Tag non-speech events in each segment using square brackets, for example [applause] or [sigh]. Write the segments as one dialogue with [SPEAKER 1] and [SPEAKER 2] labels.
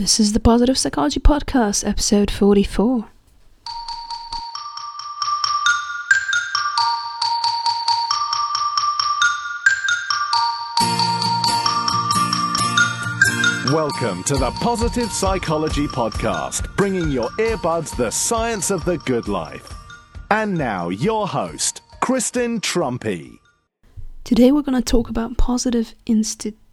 [SPEAKER 1] This is the Positive Psychology Podcast, episode 44.
[SPEAKER 2] Welcome to the Positive Psychology Podcast, bringing your earbuds the science of the good life. And now, your host, Kristen Truempy.
[SPEAKER 1] Today, we're going to talk about positive institutions,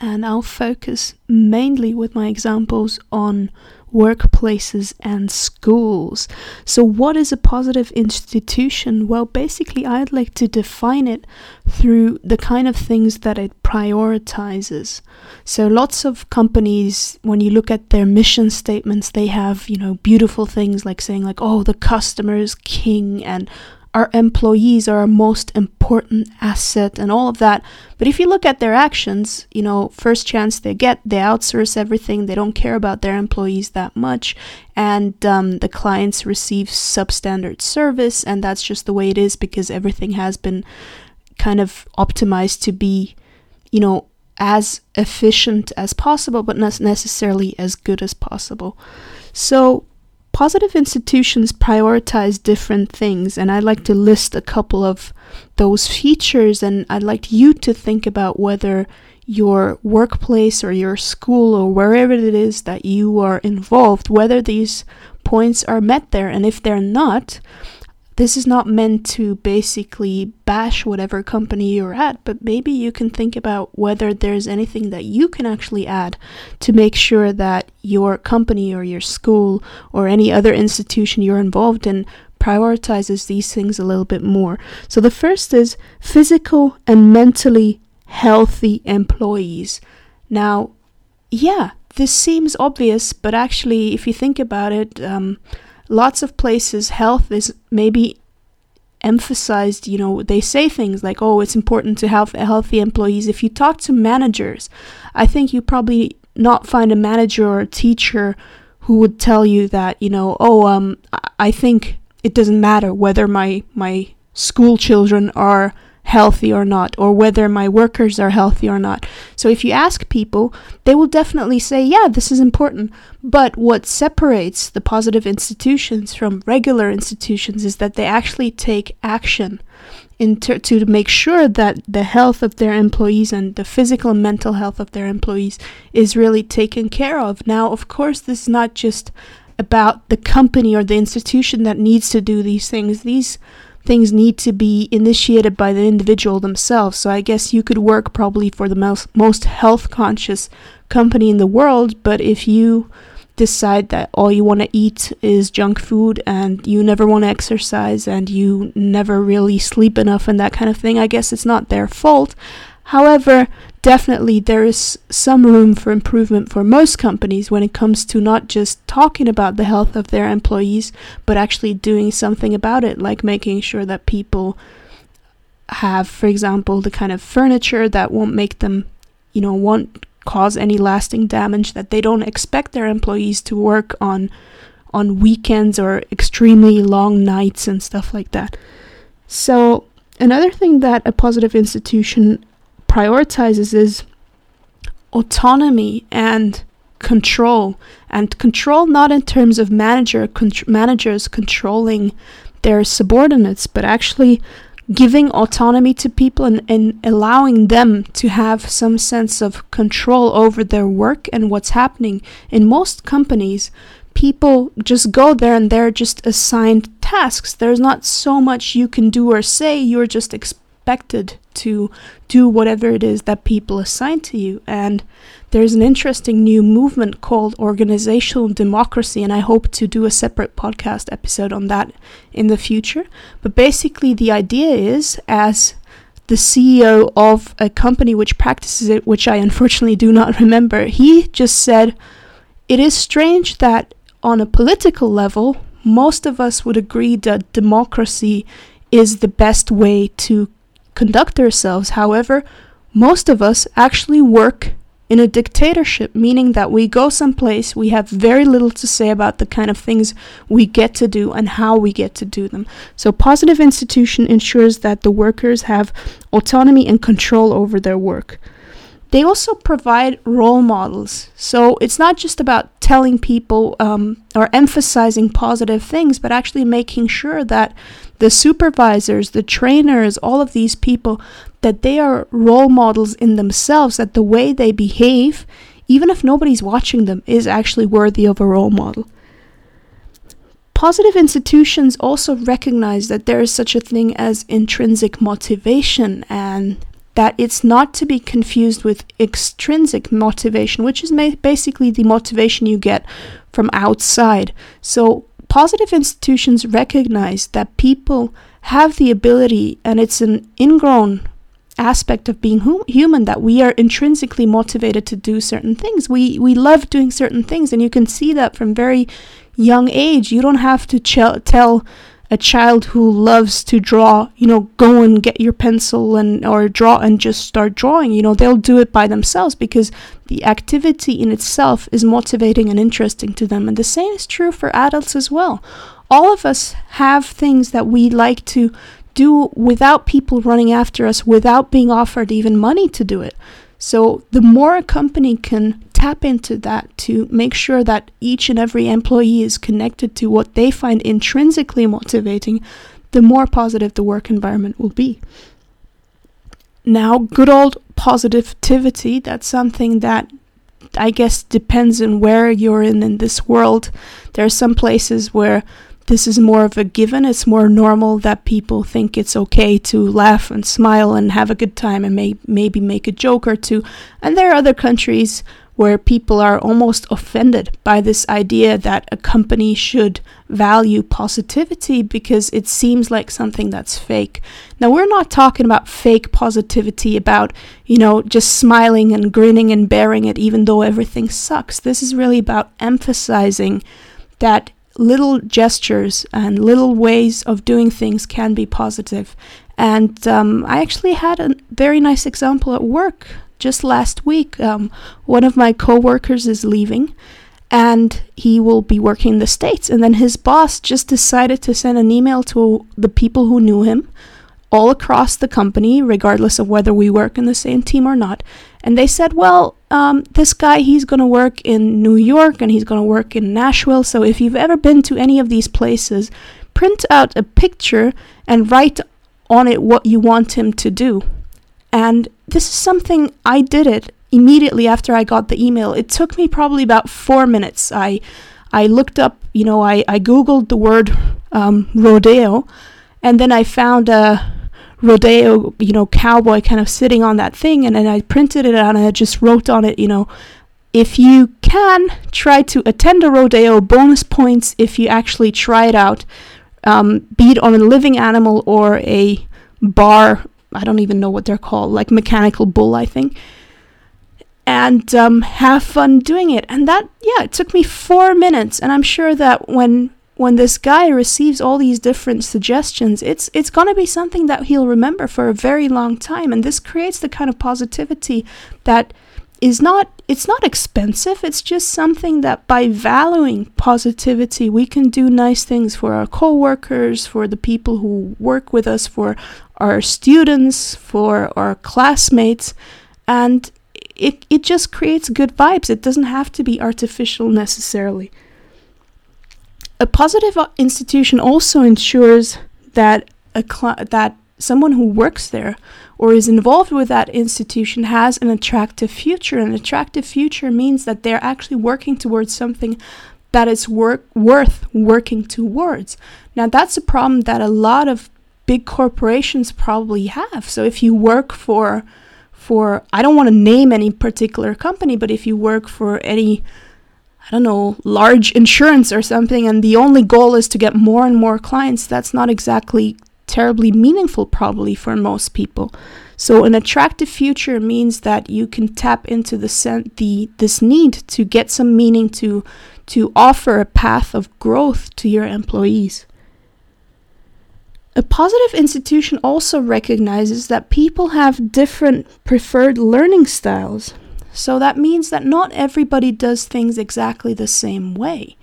[SPEAKER 1] and I'll focus mainly with my examples on workplaces and schools. So, what is a positive institution? Well, basically, I'd like to define it through the kind of things that it prioritizes. So, lots of companies, when you look at their mission statements, they have, you know, beautiful things like saying, like, oh, the customer is king and our employees are our most important asset and all of that. But if you look at their actions, you know, first chance they get, they outsource everything. They don't care about their employees that much. And um, the clients receive substandard service. And that's just the way it is because everything has been kind of optimized to be, you know, as efficient as possible, but not necessarily as good as possible. So positive institutions prioritize different things, and I'd like to list a couple of those features, and I'd like you to think about whether your workplace or your school or wherever it is that you are involved, whether these points are met there, and if they're not, this is not meant to basically bash whatever company you're at, but maybe you can think about whether there's anything that you can actually add to make sure that your company or your school or any other institution you're involved in prioritizes these things a little bit more. So the first is physical and mentally healthy employees. Now, yeah, this seems obvious, but actually, if you think about it, um, lots of places health is maybe emphasized you know they say things like oh it's important to have healthy employees. If you talk to managers i think you probably not find a manager or a teacher who would tell you that you know oh um i think it doesn't matter whether my my school children are healthy or not, or whether my workers are healthy or not. So if you ask people, they will definitely say, yeah, this is important. But what separates the positive institutions from regular institutions is that they actually take action ter- to make sure that the health of their employees and the physical and mental health of their employees is really taken care of. Now, of course, this is not just about the company or the institution that needs to do these things. These things need to be initiated by the individual themselves. So I guess you could work probably for the most, most health conscious company in the world, but if you decide that all you want to eat is junk food and you never want to exercise and you never really sleep enough and that kind of thing, I guess it's not their fault. However, definitely there is some room for improvement for most companies when it comes to not just talking about the health of their employees, but actually doing something about it, like making sure that people have, for example, the kind of furniture that won't make them, you know, won't cause any lasting damage, that they don't expect their employees to work on on weekends or extremely long nights and stuff like that. So, another thing that a positive institution prioritizes is autonomy and control. And control not in terms of manager managers controlling their subordinates but actually giving autonomy to people and, and allowing them to have some sense of control over their work and what's happening. In most companies people just go there and they're just assigned tasks. There's not so much you can do or say. You're just expected expected to do whatever it is that people assign to you. And there's an interesting new movement called organizational democracy, and I hope to do a separate podcast episode on that in the future. But basically, the idea is as the CEO of a company which practices it, which I unfortunately do not [laughs] remember, he just said, It is strange that on a political level, most of us would agree that democracy is the best way to conduct ourselves. However, most of us actually work in a dictatorship, meaning that we go someplace, we have very little to say about the kind of things we get to do and how we get to do them. So, positive institution ensures that the workers have autonomy and control over their work. They also provide role models. So it's not just about telling people um, or emphasizing positive things, but actually making sure that the supervisors, the trainers, all of these people, that they are role models in themselves, that the way they behave, even if nobody's watching them, is actually worthy of a role model. Positive institutions also recognize that there is such a thing as intrinsic motivation and that it's not to be confused with extrinsic motivation, which is ma- basically the motivation you get from outside. So, positive institutions recognize that people have the ability, and it's an ingrown aspect of being hu- human that we are intrinsically motivated to do certain things. We we love doing certain things, and you can see that from very young age. You don't have to ch- tell a child who loves to draw, you know, go and get your pencil and or draw and just start drawing. You know, they'll do it by themselves because the activity in itself is motivating and interesting to them. And the same is true for adults as well. All of us have things that we like to do without people running after us, without being offered even money to do it. So, the more a company can tap into that to make sure that each and every employee is connected to what they find intrinsically motivating, the more positive the work environment will be. Now, good old positivity, that's something that I guess depends on where you're in in this world. There are some places where this is more of a given. It's more normal that people think it's okay to laugh and smile and have a good time and may- maybe make a joke or two. And there are other countries where people are almost offended by this idea that a company should value positivity because it seems like something that's fake. Now, we're not talking about fake positivity, about, you know, just smiling and grinning and bearing it even though everything sucks. This is really about emphasizing that little gestures and little ways of doing things can be positive. And um, I actually had a very nice example at work just last week. Um, one of my coworkers is leaving and he will be working in the States. And then his boss just decided to send an email to the people who knew him all across the company, regardless of whether we work in the same team or not. And they said, well, um, this guy, he's going to work in New York and he's going to work in Nashville. So if you've ever been to any of these places, print out a picture and write on it what you want him to do. And this is something I did it immediately after I got the email. It took me probably about four minutes. I I looked up, you know, I, I googled the word um, rodeo, and then I found a rodeo, you know, cowboy kind of sitting on that thing, and then I printed it out and I just wrote on it, you know, if you can try to attend a rodeo, bonus points if you actually try it out, um, be it on a living animal or a bar I don't even know what they're called, like mechanical bull, I think. And um, have fun doing it. And that, yeah, it took me four minutes. And I'm sure that when when this guy receives all these different suggestions, it's it's gonna be something that he'll remember for a very long time. And this creates the kind of positivity that is not it's not expensive. It's just something that by valuing positivity we can do nice things for our coworkers for the people who work with us for our students for our classmates. And it, it just creates good vibes. It doesn't have to be artificial necessarily a positive institution also ensures that a cl- that someone who works there or is involved with that institution has an attractive future. An attractive future means that they're actually working towards something that is work worth working towards. Now that's a problem that a lot of big corporations probably have. So if you work for for I don't want to name any particular company, but if you work for any I don't know, large insurance or something, and the only goal is to get more and more clients, that's not exactly terribly meaningful, probably for most people. So, an attractive future means that you can tap into the, sen- the this need to get some meaning to to offer a path of growth to your employees. A positive institution also recognizes that people have different preferred learning styles. So that means that not everybody does things exactly the same way.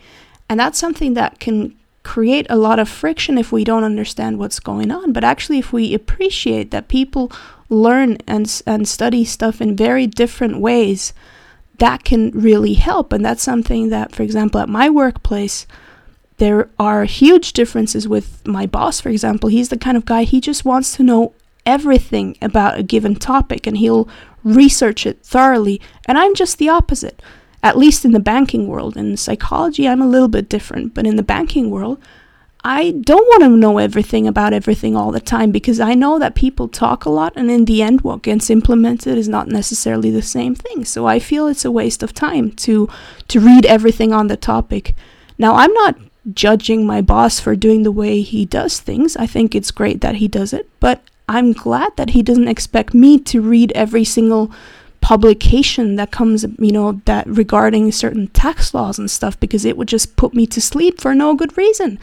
[SPEAKER 1] And that's something that can create a lot of friction if we don't understand what's going on. But actually, if we appreciate that people learn and and study stuff in very different ways that can really help and that's something that for example at my workplace there are huge differences with my boss for example he's the kind of guy he just wants to know everything about a given topic and he'll research it thoroughly and I'm just the opposite at least in the banking world in psychology I'm a little bit different but in the banking world I don't want to know everything about everything all the time because I know that people talk a lot and in the end what gets implemented is not necessarily the same thing. So I feel it's a waste of time to to read everything on the topic. Now I'm not judging my boss for doing the way he does things. I think it's great that he does it, but I'm glad that he doesn't expect me to read every single publication that comes, you know, that regarding certain tax laws and stuff because it would just put me to sleep for no good reason.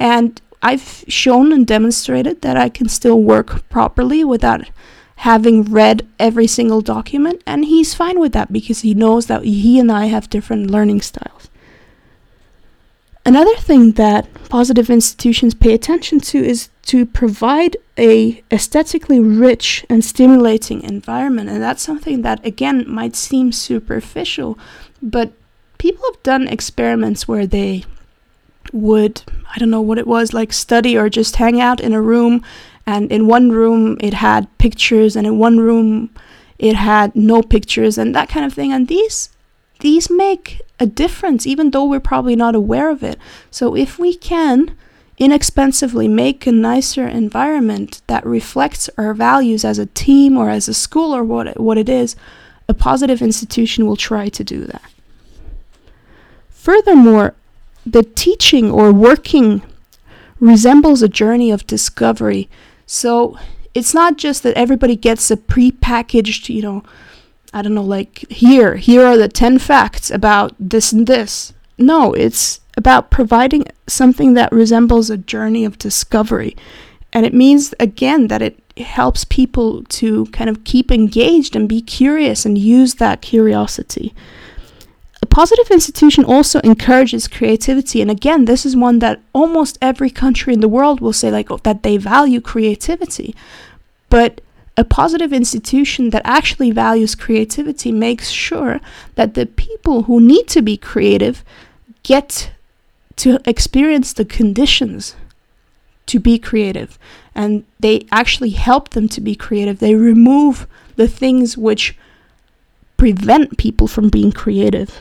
[SPEAKER 1] And I've shown and demonstrated that I can still work properly without having read every single document, and he's fine with that because he knows that he and I have different learning styles. Another thing that positive institutions pay attention to is to provide a aesthetically rich and stimulating environment, and that's something that again might seem superficial, but people have done experiments where they would I don't know what it was like study or just hang out in a room and in one room it had pictures and in one room it had no pictures and that kind of thing. And these these make a difference even though we're probably not aware of it. So if we can inexpensively make a nicer environment that reflects our values as a team or as a school or what it, what it is a positive institution will try to do that furthermore the teaching or working resembles a journey of discovery. So it's not just that everybody gets a pre-packaged, you know, I don't know, like here, here are the 10 facts about this and this. No, it's about providing something that resembles a journey of discovery. And it means, again, that it helps people to kind of keep engaged and be curious and use that curiosity. A positive institution also encourages creativity, and again, this is one that almost every country in the world will say like oh, that they value creativity. But a positive institution that actually values creativity makes sure that the people who need to be creative get to experience the conditions to be creative and they actually help them to be creative. They remove the things which prevent people from being creative.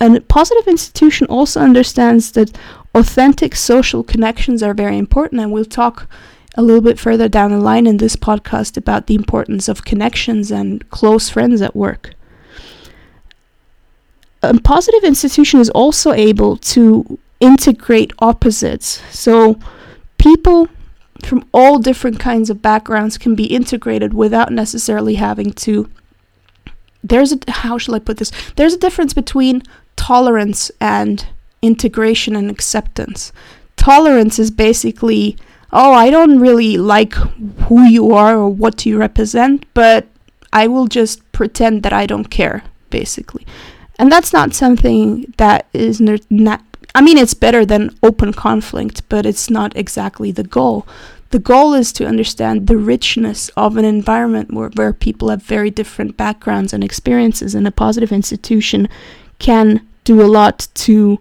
[SPEAKER 1] And a positive institution also understands that authentic social connections are very important, and we'll talk a little bit further down the line in this podcast about the importance of connections and close friends at work. A positive institution is also able to integrate opposites. So, people from all different kinds of backgrounds can be integrated without necessarily having to. There's a, how shall I put this? There's a difference between tolerance and integration and acceptance. Tolerance is basically, oh, I don't really like who you are or what you represent, but I will just pretend that I don't care, basically. And that's not something that is not. I mean, it's better than open conflict, but it's not exactly the goal. The goal is to understand the richness of an environment where, where people have very different backgrounds and experiences, and a positive institution can do a lot to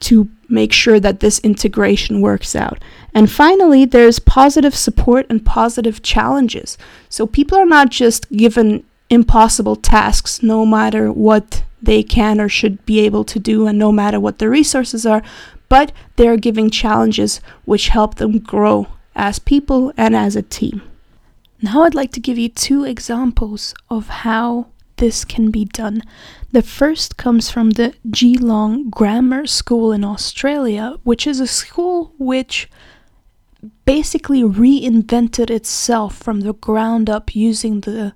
[SPEAKER 1] to make sure that this integration works out. And finally, there's positive support and positive challenges. So people are not just given impossible tasks no matter what they can or should be able to do and no matter what the resources are, but they're giving challenges which help them grow as people and as a team. Now I'd like to give you two examples of how this can be done. The first comes from the Geelong Grammar School in Australia, which is a school which basically reinvented itself from the ground up using the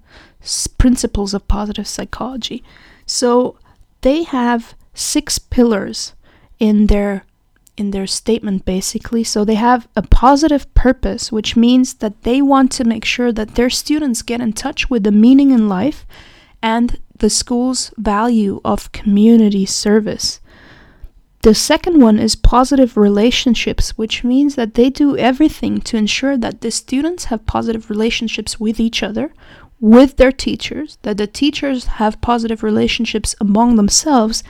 [SPEAKER 1] principles of positive psychology. So they have six pillars in their in their statement basically. So they have a positive purpose, which means that they want to make sure that their students get in touch with the meaning in life and the school's value of community service. The second one is positive relationships, which means that they do everything to ensure that the students have positive relationships with each other, with their teachers, that the teachers have positive relationships among themselves,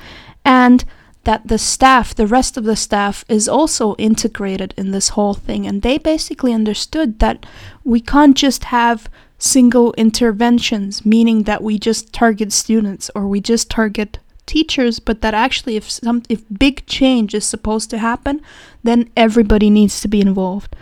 [SPEAKER 1] and that the staff, the rest of the staff, is also integrated in this whole thing. And they basically understood that we can't just have single interventions, meaning that we just target students or we just target teachers, but that actually if some if big change is supposed to happen, then everybody needs to be involved.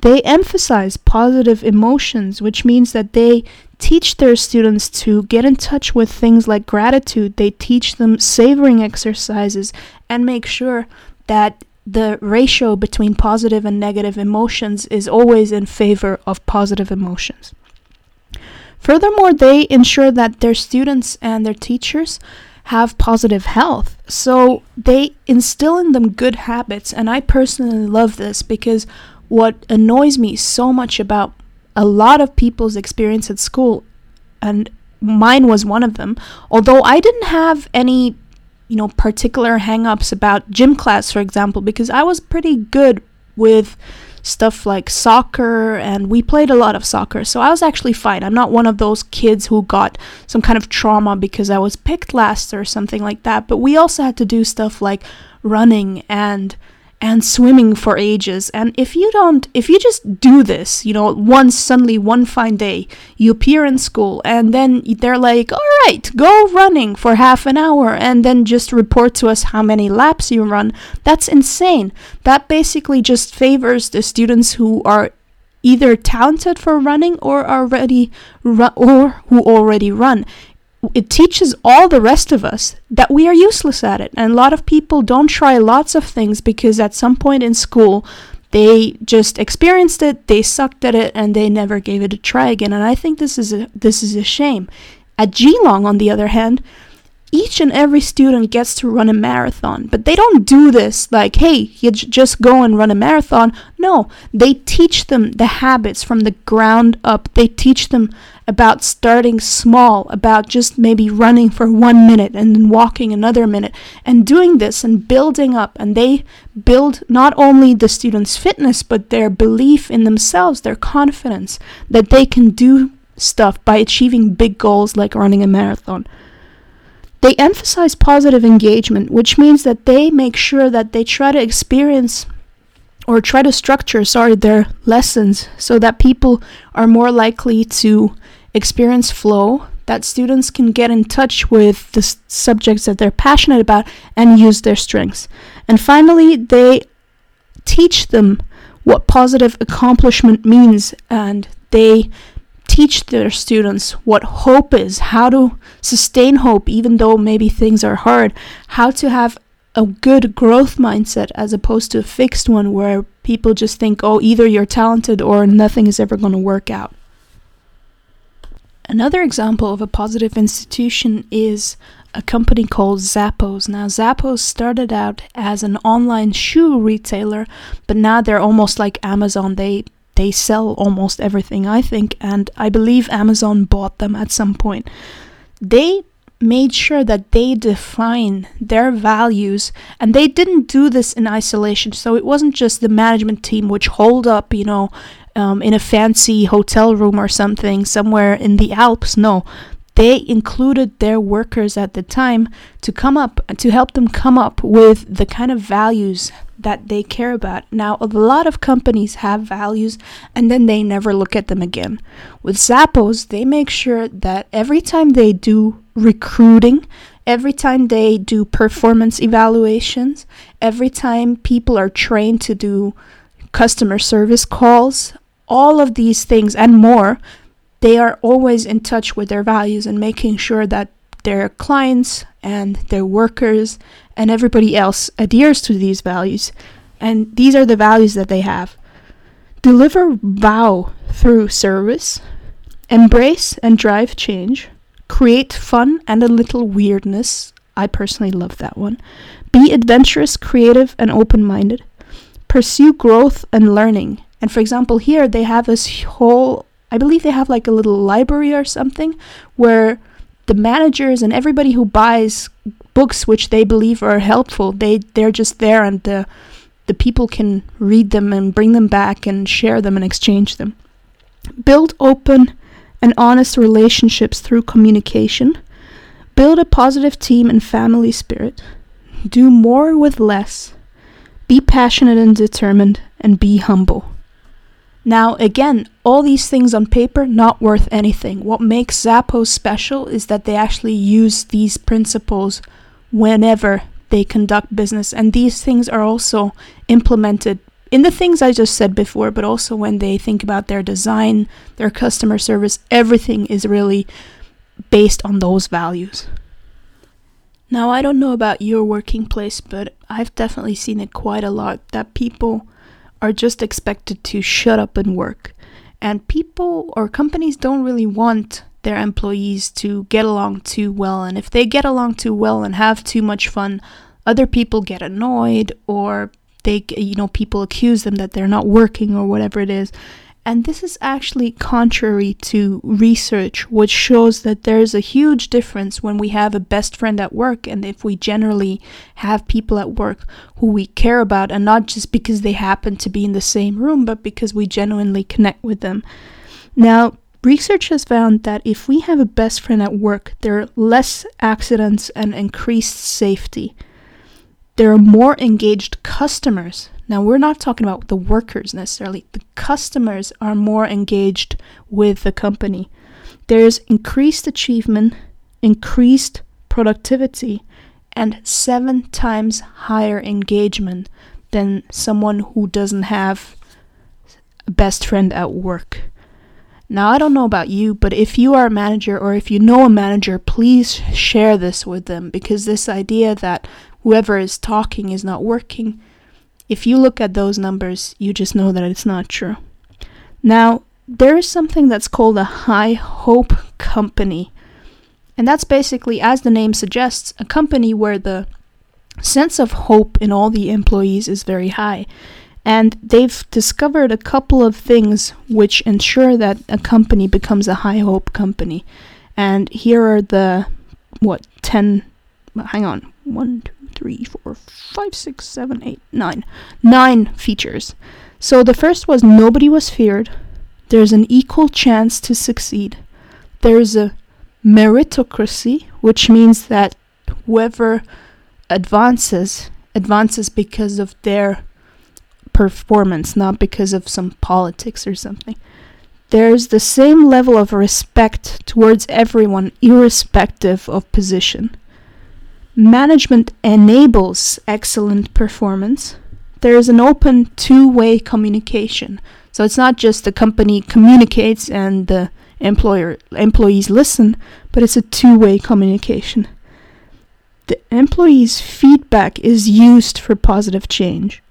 [SPEAKER 1] They emphasize positive emotions, which means that they teach their students to get in touch with things like gratitude. They teach them savoring exercises and make sure that the ratio between positive and negative emotions is always in favor of positive emotions. Furthermore, they ensure that their students and their teachers have positive health. So they instill in them good habits. And I personally love this because what annoys me so much about a lot of people's experience at school, and mine was one of them, although I didn't have any you know particular hang-ups about gym class for example because I was pretty good with stuff like soccer, and we played a lot of soccer. So I was actually fine. I'm not one of those kids who got some kind of trauma because I was picked last or something like that. But we also had to do stuff like running and and swimming for ages. And if you don't, if you just do this, you know, once suddenly one fine day, you appear in school and then they're like, all right, go running for half an hour and then just report to us how many laps you run. That's insane. That basically just favors the students who are either talented for running or already ru- or who already run it teaches all the rest of us that we are useless at it. And a lot of people don't try lots of things because at some point in school, they just experienced it, they sucked at it, and they never gave it a try again. And I think this is a, this is a shame. At Geelong, on the other hand, each and every student gets to run a marathon, but they don't do this like, hey, you j- just go and run a marathon. No, they teach them the habits from the ground up. They teach them about starting small, about just maybe running for one minute and then walking another minute, and doing this and building up. And they build not only the students' fitness, but their belief in themselves, their confidence that they can do stuff by achieving big goals like running a marathon. They emphasize positive engagement, which means that they make sure that they try to experience or try to structure, sorry, their lessons so that people are more likely to experience flow, that students can get in touch with the s- subjects that they're passionate about and use their strengths. And finally, they teach them what positive accomplishment means and they teach their students what hope is, how to sustain hope even though maybe things are hard, how to have a good growth mindset as opposed to a fixed one where people just think, oh, either you're talented or nothing is ever going to work out. Another example of a positive institution is a company called Zappos. Now, Zappos started out as an online shoe retailer, but now they're almost like Amazon. They they sell almost everything, I think, and I believe Amazon bought them at some point. They made sure that they define their values and they didn't do this in isolation so it wasn't just the management team which hold up you know um, in a fancy hotel room or something somewhere in the alps no they included their workers at the time to come up to help them come up with the kind of values that they care about. Now, a lot of companies have values and then they never look at them again. With Zappos, they make sure that every time they do recruiting, every time they do performance evaluations, every time people are trained to do customer service calls, all of these things and more, they are always in touch with their values and making sure that their clients and their workers and everybody else adheres to these values. And these are the values that they have deliver vow through service, embrace and drive change, create fun and a little weirdness. I personally love that one. Be adventurous, creative, and open minded. Pursue growth and learning. And for example, here they have this whole, I believe they have like a little library or something where the managers and everybody who buys books which they believe are helpful. They they're just there and the the people can read them and bring them back and share them and exchange them. Build open and honest relationships through communication. Build a positive team and family spirit. Do more with less. Be passionate and determined and be humble. Now, again, all these things on paper not worth anything. What makes Zappos special is that they actually use these principles whenever they conduct business, and these things are also implemented in the things I just said before, but also when they think about their design, their customer service, everything is really based on those values. Now, I don't know about your working place, but I've definitely seen it quite a lot that people are just expected to shut up and work. And people or companies don't really want their employees to get along too well. And if they get along too well and have too much fun, other people get annoyed or they you know people accuse them that they're not working or whatever it is and this is actually contrary to research, which shows that there's a huge difference when we have a best friend at work and if we generally have people at work who we care about, and not just because they happen to be in the same room, but because we genuinely connect with them. Now, research has found that if we have a best friend at work, there are less accidents and increased safety. There are more engaged customers now, we're not talking about the workers necessarily, the customers are more engaged with the company. There's increased achievement, increased productivity, and seven times higher engagement than someone who doesn't have a best friend at work. Now, I don't know about you, but if you are a manager or if you know a manager, please share this with them because this idea that whoever is talking is not working if you look at those numbers, you just know that it's not true. Now, there is something that's called a high hope company. And that's basically, as the name suggests, a company where the sense of hope in all the employees is very high. And they've discovered a couple of things which ensure that a company becomes a high hope company. And here are the, what, 10, hang on, 1, 2, three, four, five, six, seven, eight, nine. Nine features. So the first was nobody was feared. There's an equal chance to succeed. There's a meritocracy, which means that whoever advances advances because of their performance, not because of some politics or something. There's the same level of respect towards everyone, irrespective of position. Management enables excellent performance. There is an open two way communication. So it's not just the company communicates and the employer employees listen, but it's a two way communication. The employees' feedback is used for positive change.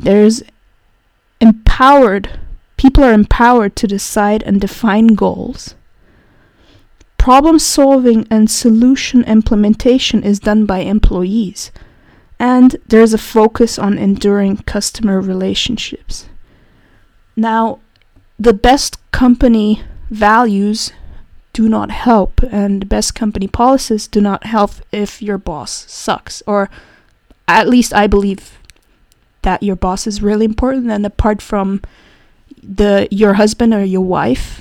[SPEAKER 1] There's empowered people are empowered to decide and define goals. Problem solving and solution implementation is done by employees, and there's a focus on enduring customer relationships. Now, the best company values do not help, and the best company policies do not help if your boss sucks, or at least I believe that your boss is really important, and apart from the your husband or your wife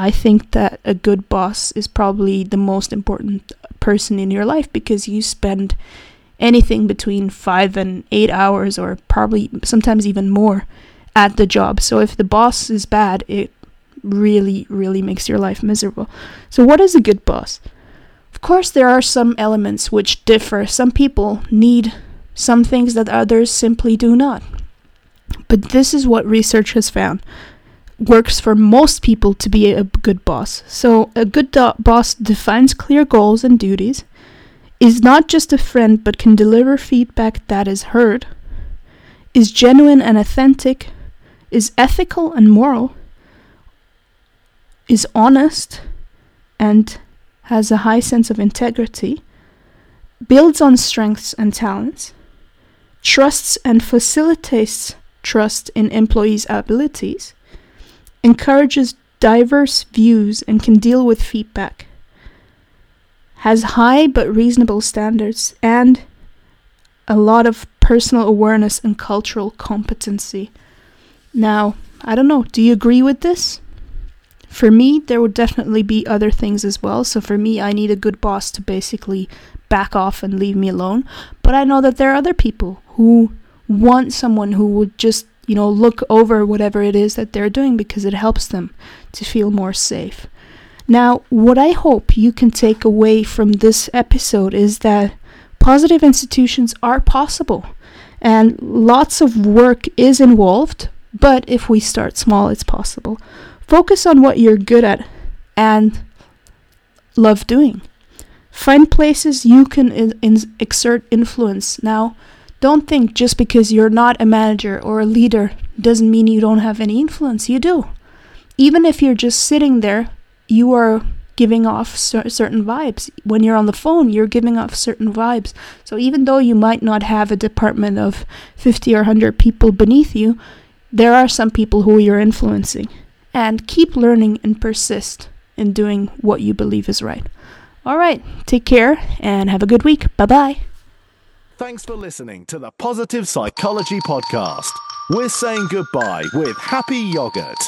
[SPEAKER 1] I think that a good boss is probably the most important person in your life because you spend anything between five and eight hours, or probably sometimes even more, at the job. So if the boss is bad, it really, really makes your life miserable. So, what is a good boss? Of course, there are some elements which differ. Some people need some things that others simply do not. But this is what research has found works for most people to be a good boss. So, a good do- boss defines clear goals and duties, is not just a friend but can deliver feedback that is heard, is genuine and authentic, is ethical and moral, is honest, and has a high sense of integrity, builds on strengths and talents, trusts and facilitates trust in employees' abilities encourages diverse views and can deal with feedback, has high but reasonable standards and a lot of personal awareness and cultural competency. Now, I don't know, do you agree with this? For me, there would definitely be other things as well. So for me, I need a good boss to basically back off and leave me alone. But I know that there are other people who want someone who would just, you know, look over whatever it is that they're doing because it helps them to feel more safe. Now, what I hope you can take away from this episode is that positive institutions are possible and lots of work is involved, but if we start small, it's possible. Focus on what you're good at and love doing. Find places you can in- in- exert influence. Now, don't think just because you're not a manager or a leader doesn't mean you don't have any influence. You do. Even if you're just sitting there, you are giving off cer- certain vibes. When you're on the phone, you're giving off certain vibes. So even though you might not have a department of 50 or 100 people beneath you, there are some people who you're influencing. And keep learning and persist in doing what you believe is right. All right, take care and have a good week. Bye bye.
[SPEAKER 2] Thanks for listening to the Positive Psychology Podcast. We're saying goodbye with happy yogurt.